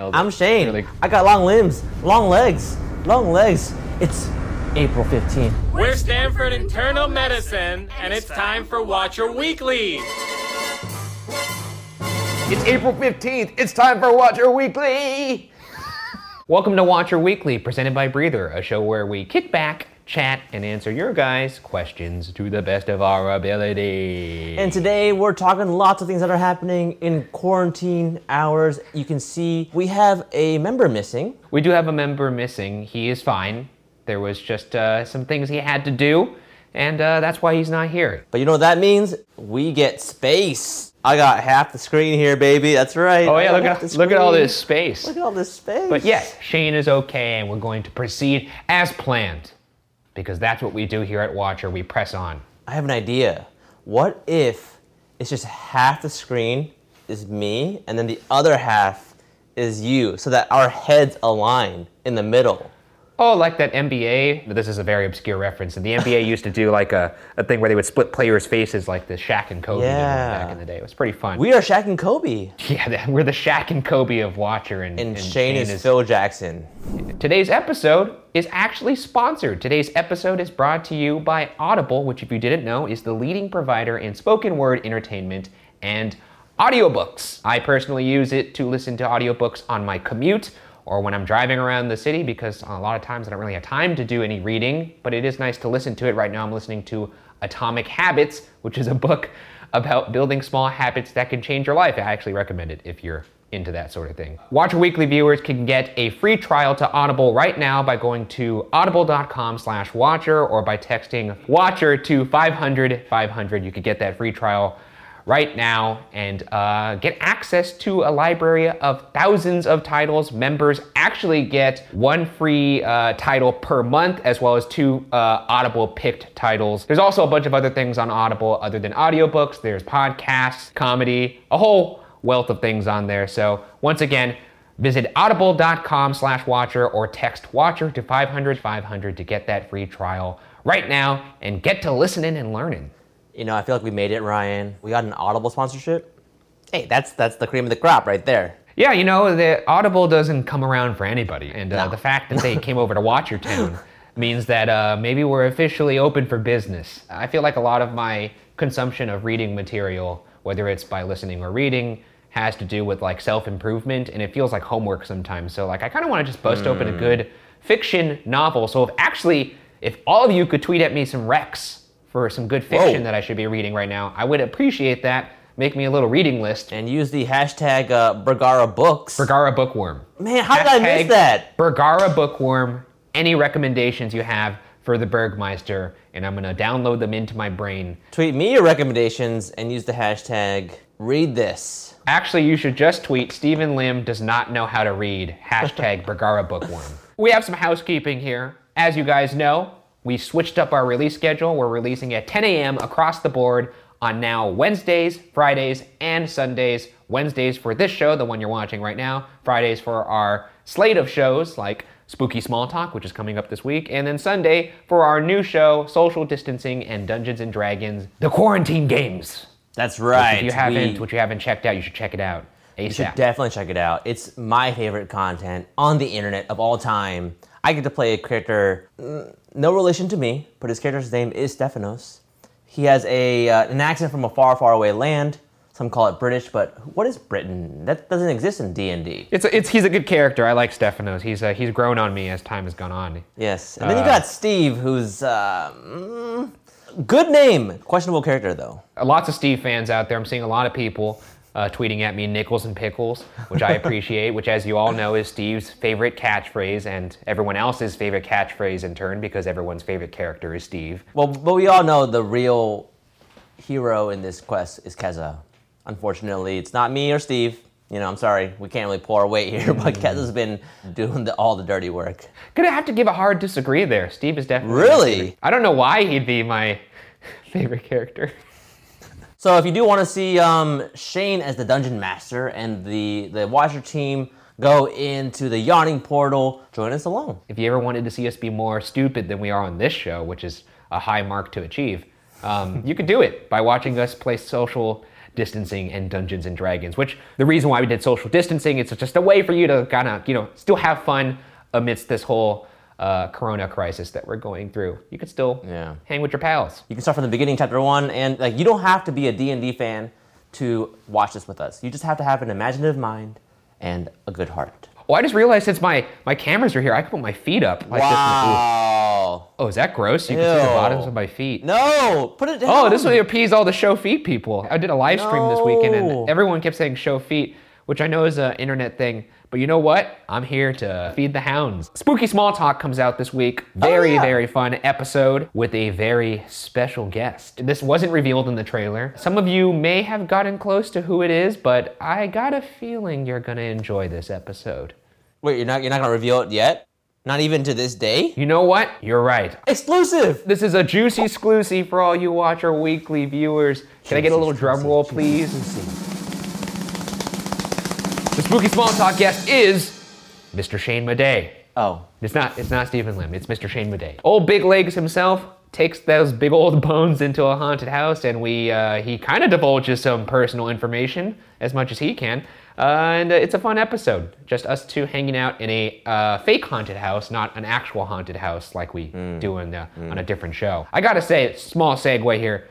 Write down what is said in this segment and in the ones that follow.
I'm Shane. Really- I got long limbs, long legs, long legs. It's April 15th. We're Stanford Internal Medicine, and it's time for Watcher Weekly. It's April 15th. It's time for Watcher Weekly. Welcome to Watcher Weekly, presented by Breather, a show where we kick back, chat, and answer your guys' questions to the best of our ability. And today we're talking lots of things that are happening in quarantine hours. You can see we have a member missing. we do have a member missing. He is fine. There was just uh, some things he had to do, and uh, that's why he's not here. But you know what that means? We get space. I got half the screen here, baby. That's right. Oh yeah, look at look at all this space. Look at all this space. But yes, Shane is okay, and we're going to proceed as planned, because that's what we do here at Watcher. We press on. I have an idea. What if it's just half the screen is me and then the other half is you so that our heads align in the middle? Oh, like that NBA. This is a very obscure reference. And the NBA used to do like a, a thing where they would split players' faces, like the Shaq and Kobe Yeah. back in the day. It was pretty fun. We are Shaq and Kobe. yeah, we're the Shaq and Kobe of Watcher, and, And, Shane, is, Phil Jackson. Today's episode is actually sponsored. Today's episode is brought to you by Audible, which, if you didn't know, is the leading provider in spoken word entertainment and audiobooks. I personally use it to listen to audiobooks on my commute or when I'm driving around the city because a lot of times I don't really have time to do any reading, but it is nice to listen to it. Right now, I'm listening to Atomic Habits, which is a book about building small habits that can change your life. I actually recommend it if you're into that sort of thing. Watcher Weekly viewers can get a free trial to Audible right now by going to audible.com slash watcher or by texting watcher to 500 500. You could get that free trial right now and uh, get access to a library of thousands of titles. Members actually get one free uh, title per month, as well as two uh, Audible picked titles. There's also a bunch of other things on Audible other than audiobooks. There's podcasts, comedy, a whole wealth of things on there. So once again, visit audible.com slash watcher or text watcher to 500 500 to get that free trial right now and get to listening and learning. You know, I feel like we made it, Ryan. We got an Audible sponsorship. Hey, that's that's the cream of the crop right there. Yeah, you know, the Audible doesn't come around for anybody. And uh, No. the fact that they came over to watch your town means that uh, maybe we're officially open for business. I feel like a lot of my consumption of reading material, whether it's by listening or reading, has to do with like self improvement. And it feels like homework sometimes. So, like, I kind of want to just bust open a Hmm. good fiction novel. So, if actually, if all of you could tweet at me some recs for some good fiction Whoa. that I should be reading right now, I would appreciate that. Make me a little reading list. And use the hashtag uh, Bergara Books. Bergara Bookworm. Man, how did I miss that? Bergara Bookworm. Any recommendations you have for the Bergmeister, and I'm gonna download them into my brain. Tweet me your recommendations and use the hashtag read this. Actually, you should just tweet Steven Lim does not know how to read. Hashtag Bergara Bookworm. We have some housekeeping here. As you guys know, we switched up our release schedule. We're releasing at 10 a.m. across the board on now Wednesdays, Fridays, and Sundays. Wednesdays for this show, the one you're watching right now. Fridays for our slate of shows like Spooky Small Talk, which is coming up this week. And then Sunday for our new show, Social Distancing and Dungeons and Dragons, The Quarantine Games. That's right. If you haven't, we- which you haven't checked out, you should check it out You should ASAP. definitely check it out. It's my favorite content on the internet of all time. I get to play a character, no relation to me, but his character's name is Stephanos. He has a uh, an accent from a far, far away land. Some call it British, but what is Britain? That doesn't exist in D and D. It's, a, it's he's a good character. I like Stephanos. He's uh, he's grown on me as time has gone on. Yes, and then Uh, you got Steve, who's uh, mm, good name, questionable character though. Uh, Lots of Steve fans out there. I'm seeing a lot of people uh, tweeting at me nickels and pickles, which I appreciate. which, as you all know, is Steve's favorite catchphrase and everyone else's favorite catchphrase in turn because everyone's favorite character is Steve. Well, but we all know the real hero in this quest is Keza. Unfortunately, it's not me or Steve. You know, I'm sorry, we can't really pull our weight here, but Mm. Keza's been doing the, all the dirty work. Gonna have to give a hard disagree there. Steve is definitely Really? I don't know why he'd be my favorite character. So if you do want to see um, Shane as the dungeon master and the the Watcher team go into the yawning portal, join us alone. If you ever wanted to see us be more stupid than we are on this show, which is a high mark to achieve, um, you could do it by watching us play social distancing and Dungeons and Dragons. Which the reason why we did social distancing, it's just a way for you to kind of you know still have fun amidst this whole uh, Corona crisis that we're going through. You could still Yeah. hang with your pals. You can start from the beginning, chapter one, and like you don't have to be a D&D fan to watch this with us. You just have to have an imaginative mind and a good heart. Oh, I just realized since my my cameras are here, I can put my feet up like this. Wow. Oh, is that gross? You can see the bottoms of my feet. No, put it down. Oh, this will appease all the show feet people. I did a live stream this weekend and everyone kept saying show feet, which I know is an internet thing. But you know what? I'm here to feed the hounds. Spooky Small Talk comes out this week. Oh, very, yeah. very fun episode with a very special guest. This wasn't revealed in the trailer. Some of you may have gotten close to who it is, but I got a feeling you're gonna enjoy this episode. Wait, you're not you're not gonna reveal it yet? Not even to this day? You know what? You're right. Exclusive. This is a juicy exclusive for all you Watcher Weekly viewers. Can I get a little drum roll, please? Spooky small talk guest is Mr. Shane Madej. Oh, It's not. It's not Steven Lim. It's Mr. Shane Madej. Old Big Legs himself takes those big old bones into a haunted house, and we uh, he kind of divulges some personal information as much as he can. Uh, and uh, it's a fun episode. Just us two hanging out in a uh, fake haunted house, not an actual haunted house like we do in the, on a different show. I gotta say, small segue here.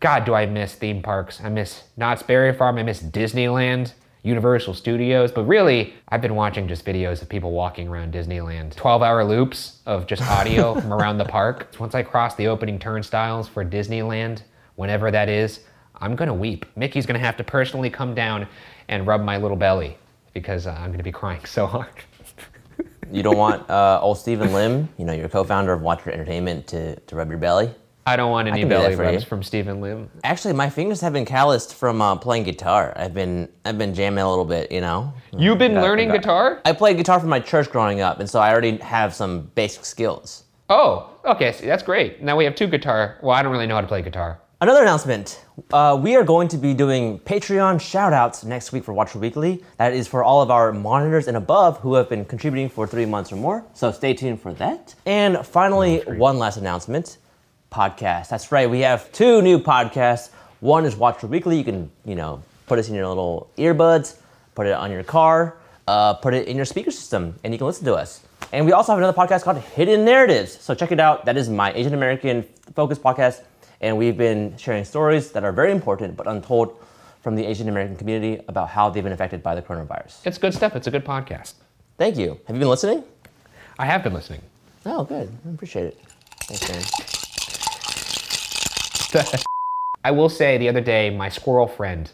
God, do I miss theme parks? I miss Knott's Berry Farm. I miss Disneyland, Universal Studios. But really, I've been watching just videos of people walking around Disneyland. 12 hour loops of just audio from around the park. Once I cross the opening turnstiles for Disneyland, whenever that is, I'm gonna weep. Mickey's gonna have to personally come down and rub my little belly because uh, I'm gonna be crying so hard. you don't want uh, old Steven Lim, you know, your co-founder of Watcher Entertainment, to, to rub your belly? I don't want any do belly rubs you. from Steven Lim. Actually, my fingers have been calloused from uh, playing guitar. I've been I've been jamming a little bit, you know. You've been Got- learning got- guitar? I played guitar for my church growing up, and so I already have some basic skills. Oh, okay, see, that's great. Now we have two guitar. Well, I don't really know how to play guitar. Another announcement. Uh, we are going to be doing Patreon shoutouts next week for Watcher Weekly. That is for all of our monitors and above who have been contributing for three months or more. So stay tuned for that. And finally, one last announcement. Podcast. That's right. We have two new podcasts. One is Watcher Weekly. You can, you know, put us in your little earbuds, put it on your car, uh, put it in your speaker system, and you can listen to us. And we also have another podcast called Hidden Narratives. So check it out. That is my Asian American focused podcast. And we've been sharing stories that are very important but untold from the Asian American community about how they've been affected by the coronavirus. It's good stuff. It's a good podcast. Thank you. Have you been listening? I have been listening. Oh, good. I appreciate it. Thanks, man. I will say the other day, my squirrel friend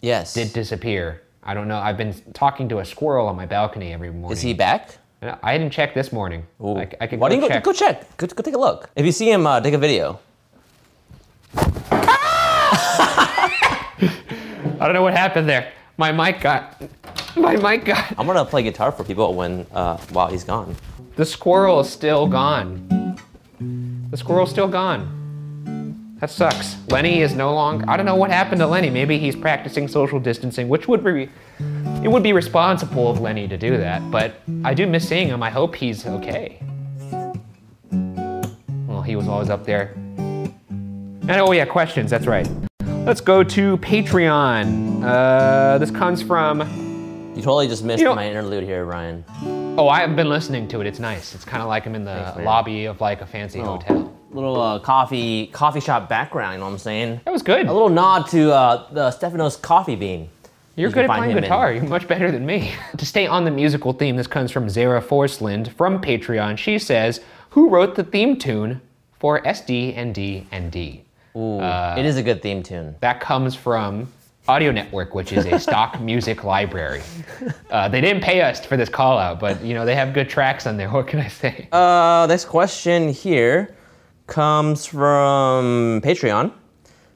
Yes. did disappear. I don't know. I've been talking to a squirrel on my balcony every morning. is he back? I didn't check this morning. Ooh. I, I could Why go don't you go check. go check? Go, go take a look. If you see him, uh, take a video. I don't know what happened there. My mic got. My mic got. I'm gonna play guitar for people when uh, while he's gone. The squirrel is still gone. The squirrel's still gone. That sucks. Lenny is no longer. I don't know what happened to Lenny. Maybe he's practicing social distancing, which would be. It would be responsible of Lenny to do that, but I do miss seeing him. I hope he's okay. Well, he was always up there. And oh yeah, questions. That's right. Let's go to Patreon. Uh, this comes from. You totally just missed You know- my interlude here, Ryan. Oh, I've been listening to it. It's nice. It's kind of like I'm in the Thanks, lobby of like a fancy Oh. hotel. Little uh, coffee coffee shop background. You know what I'm saying? That was good. A little nod to uh, the Stefanos coffee bean. You're You good at playing him in- guitar. You're much better than me. to stay on the musical theme, this comes from Zara Forsland from Patreon. She says, "Who wrote the theme tune for SD and D and D?" Ooh, Uh, it is a good theme tune. That comes from Audio Network, which is a stock music library. Uh, they didn't pay us for this call out, but you know they have good tracks on there. What can I say? Uh, next question here comes from Patreon.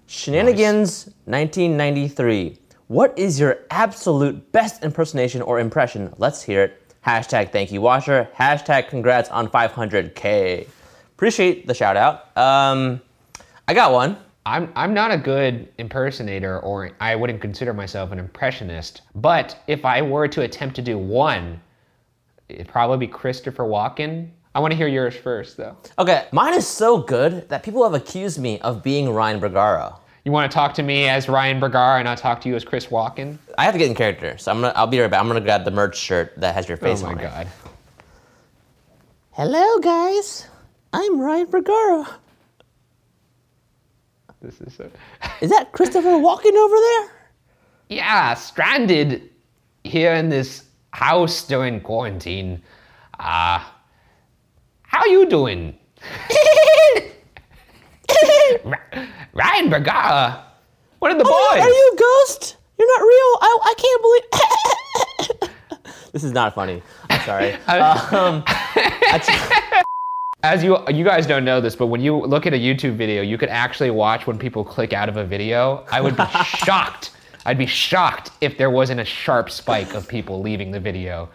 Shenanigans 1993. What is your absolute best impersonation or impression? Let's hear it. Hashtag thank you, Watcher. Hashtag congrats on 500K. Appreciate the shout out. Um, I got one. I'm, I'm not a good impersonator, or I wouldn't consider myself an impressionist. But if I were to attempt to do one, it'd probably be Christopher Walken. I want to hear yours first, though. Okay, mine is so good that people have accused me of being Ryan Bergara. You want to talk to me as Ryan Bergara and I'll talk to you as Chris Walken? I have to get in character, so I'm gonna. I'll be right back. I'm gonna grab the merch shirt that has your face on it. oh my on it. god. Hello, guys. I'm Ryan Bergara. This is so. Is that Christopher Walken over there? Yeah, stranded here in this house during quarantine. Uh, how you doing? Ryan Bergara. What are the boys? Oh, Are you a ghost? You're not real. I, I can't believe. this is not funny. I'm sorry. um, As you you guys don't know this, but when you look at a YouTube video, you could actually watch when people click out of a video. I would be shocked. I'd be shocked if there wasn't a sharp spike of people leaving the video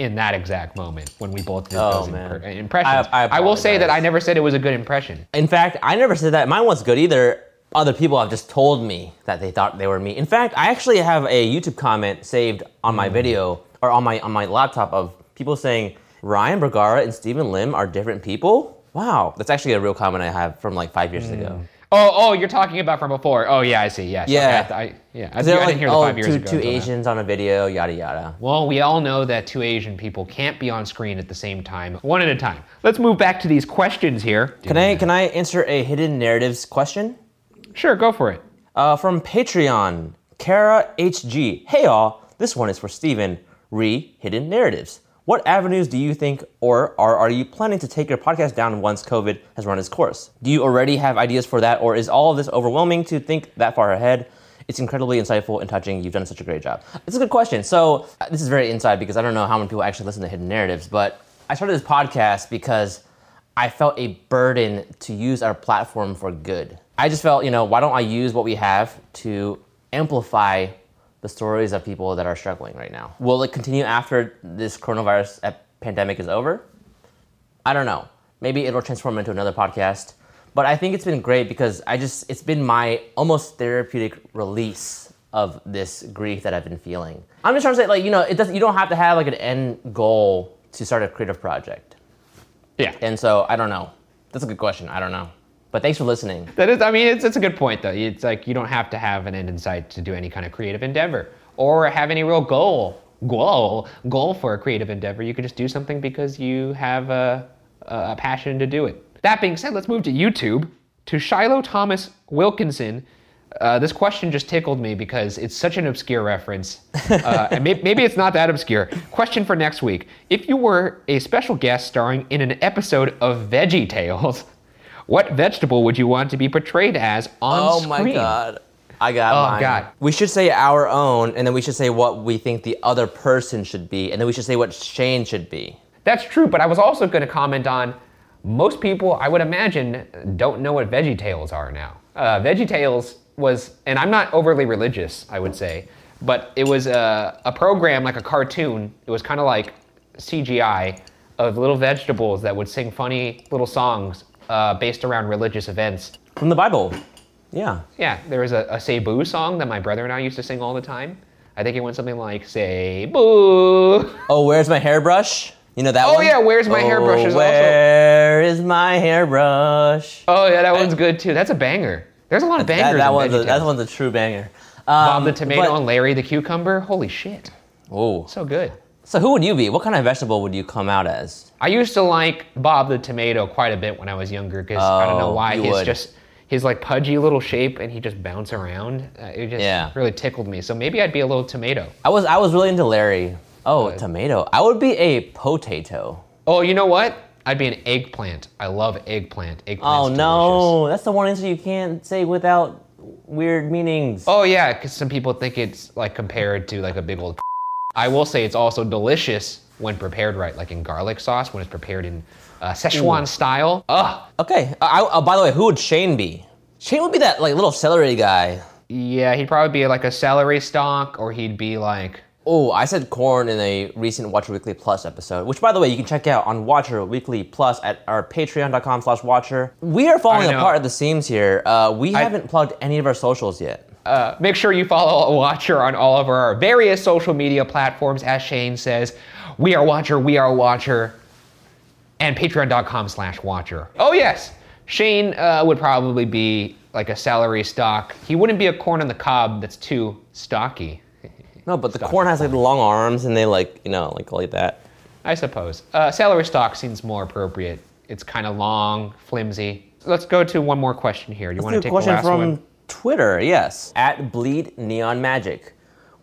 in that exact moment when we both did Oh, those man. impre- impressions. I- I will say that. I never said it was a good impression. In fact, I never said that mine wasn't good either. Other people have just told me that they thought they were me. In fact, I actually have a YouTube comment saved on my mm. video or on my on my laptop of people saying Ryan Bergara and Steven Lim are different people. Wow, that's actually a real comment I have from like five years ago. Mm. Oh, oh, you're talking about from before. Oh, yeah, I see. Yes. Okay, Yeah. I, I, yeah. I, I didn't hear the oh, five years two, ago. two. Asians on a video, yada yada. Well, we all know that two Asian people can't be on screen at the same time, one at a time. Let's move back to these questions here. Can I can I answer a hidden narratives question? Sure, go for it. Uh, from Patreon, Kara HG. Hey all, this one is for Steven. Re Hidden Narratives. What avenues do you think or are, are you planning to take your podcast down once COVID has run its course? Do you already have ideas for that, or is all of this overwhelming to think that far ahead? It's incredibly insightful and touching. You've done such a great job. It's a good question. So, uh, this is very inside because I don't know how many people actually listen to Hidden Narratives, but I started this podcast because I felt a burden to use our platform for good. I just felt, you know, why don't I use what we have to amplify the stories of people that are struggling right now? Will it continue after this coronavirus pandemic is over? I don't know. Maybe it'll transform into another podcast. But I think it's been great because I just, it's been my almost therapeutic release of this grief that I've been feeling. I'm just trying to say, like, you know, it doesn't, you don't have to have like an end goal to start a creative project. Yeah. And so I don't know. That's a good question. I don't know. But thanks for listening. That is, I mean, it's, it's a good point, though. It's like you don't have to have an end in sight to do any kind of creative endeavor or have any real goal, goal, goal for a creative endeavor. You could just do something because you have a, a passion to do it. That being said, let's move to YouTube to Shiloh Thomas Wilkinson. Uh, this question just tickled me because it's such an obscure reference. Uh, and may- maybe it's not that obscure. Question for next week. If you were a special guest starring in an episode of Veggie Tales, what vegetable would you want to be portrayed as on Oh screen? my god. I got Oh, mine. God. We should say our own, and then we should say what we think the other person should be, and then we should say what Shane should be. That's true, but I was also going to comment on most people, I would imagine, don't know what Veggie Tales are now. Uh, Veggie Tales was, and I'm not overly religious, I would say, but it was a, a program like a cartoon. It was kind of like CGI of little vegetables that would sing funny little songs uh, based around religious events. From the Bible. Yeah. Yeah, there was a, a Say Boo song that my brother and I used to sing all the time. I think it went something like Say Boo. Oh, where's my hairbrush? You know that Oh, one? yeah, Where's My Hairbrush Oh, is also- Where is my hairbrush? Oh yeah, that one's good too. That's a banger. There's a lot of bangers. that in one's a, that one's a true banger. Bob Um, the tomato but- and Larry the cucumber. Holy shit, Oh. so good. So who would you be? What kind of vegetable would you come out as? I used to like Bob the tomato quite a bit when I was younger because I don't know Oh, why his would. just his like pudgy little shape and he just bounce around. Uh, it just Yeah. really tickled me. So maybe I'd be a little tomato. I was I was really into Larry. Oh, tomato. I would be a potato. Oh, you know what? I'd be an eggplant. I love eggplant. Eggplant's Oh delicious. no, that's the one answer you can't say without weird meanings. Oh yeah, because some people think it's like compared to like a big old. I will say it's also delicious when prepared right, like in garlic sauce when it's prepared in uh, Szechuan style. Ugh. Okay. I, I, oh, by the way, who would Shane be? Shane would be that like little celery guy. Yeah, he'd probably be like a celery stalk, or he'd be like. Oh, I said corn in a recent Watcher Weekly Plus episode, which by the way you can check out on Watcher Weekly Plus at our patreon.com slash watcher. We are falling apart at the seams here. Uh, we I- haven't plugged any of our socials yet. Uh, make sure you follow Watcher on all of our various social media platforms. As Shane says, we are Watcher, we are Watcher, and patreon.com slash Watcher. Oh, yes, Shane uh, would probably be like a celery stalk. He wouldn't be a corn on the cob that's too stocky. No, but the corn has like the long arms and they like, you know, like like that. I suppose. Uh, celery stalk seems more appropriate. It's kind of long, flimsy. Let's go to one more question here. Do you want to take a question the last from one? Twitter, yes. At Bleed Neon Magic.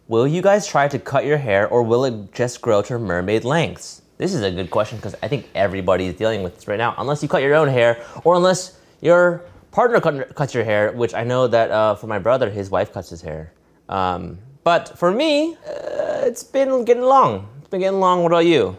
Will you guys try to cut your hair or will it just grow to mermaid lengths? This is a good question because I think everybody is dealing with this right now, unless you cut your own hair or unless your partner cut, cuts your hair, which I know that uh, for my brother, his wife cuts his hair. Um, but for me, uh, it's been getting long. It's been getting long. What about you?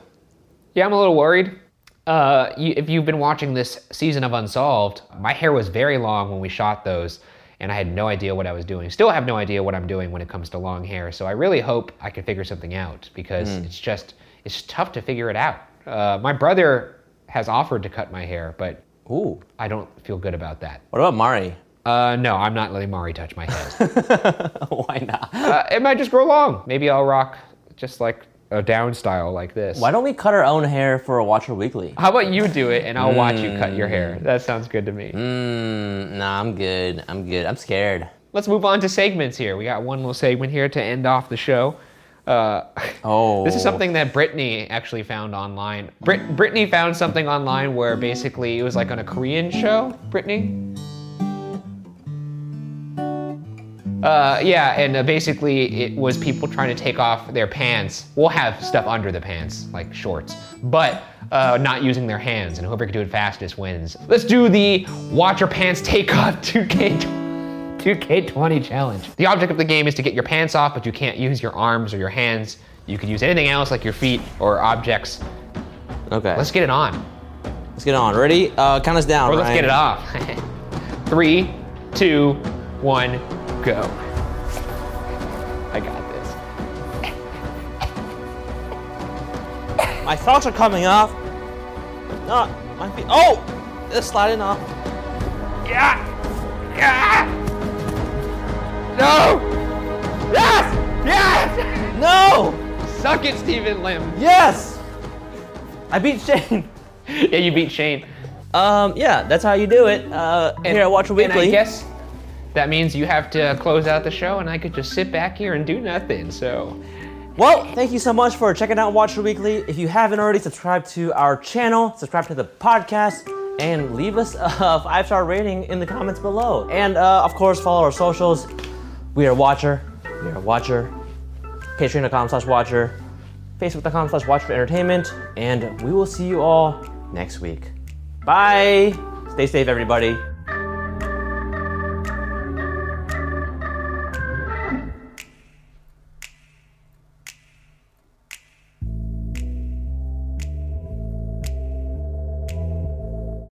Yeah, I'm a little worried. Uh, you, if you've been watching this season of Unsolved, my hair was very long when we shot those, and I had no idea what I was doing. Still have no idea what I'm doing when it comes to long hair. So I really hope I can figure something out because it's just it's tough to figure it out. Uh, my brother has offered to cut my hair, but Ooh. I don't feel good about that. What about Mari? Uh, no, I'm not letting Mari touch my head. Why not? uh, it might just grow long. Maybe I'll rock just like a down style like this. Why don't we cut our own hair for a Watcher Weekly? How about you do it and I'll watch you cut your hair? That sounds good to me. Mm, nah, I'm good. I'm good. I'm scared. Let's move on to segments here. We got one little segment here to end off the show. Uh, Oh. This is something that Brittany actually found online. Brit- Brittany found something online where basically it was like on a Korean show. Brittany? Uh, yeah, and uh, basically it was people trying to take off their pants. We'll have stuff under the pants, like shorts, but uh, not using their hands, and whoever can do it fastest wins. Let's do the watch your pants take off 2K 2K20 challenge. The object of the game is to get your pants off, but you can't use your arms or your hands. You could use anything else like your feet or objects. Okay. Let's get it on. Let's get it on. Ready? Uh, count us down. Or let's Ryan. get it off. Three, two, one, go. I got this. My socks are coming off. No, my feet. Oh, they're sliding off. Yeah! Yeah! No! Yes! Yes! No. Suck it, Steven Lim. Yes. I beat Shane. Yeah, you beat Shane. Um, yeah, that's how you do it. Uh, here at Watcher And I Weekly. guess that means you have to close out the show, and I could just sit back here and do nothing. So, Well, thank you so much for checking out Watcher Weekly. If you haven't already, subscribe to our channel, subscribe to the podcast, and leave us a five star rating in the comments below. And uh, of course, follow our socials. We are Watcher. We are Watcher. Patreon.com slash Watcher. Facebook.com slash Watcher Entertainment. And we will see you all next week. Bye. Stay safe, everybody.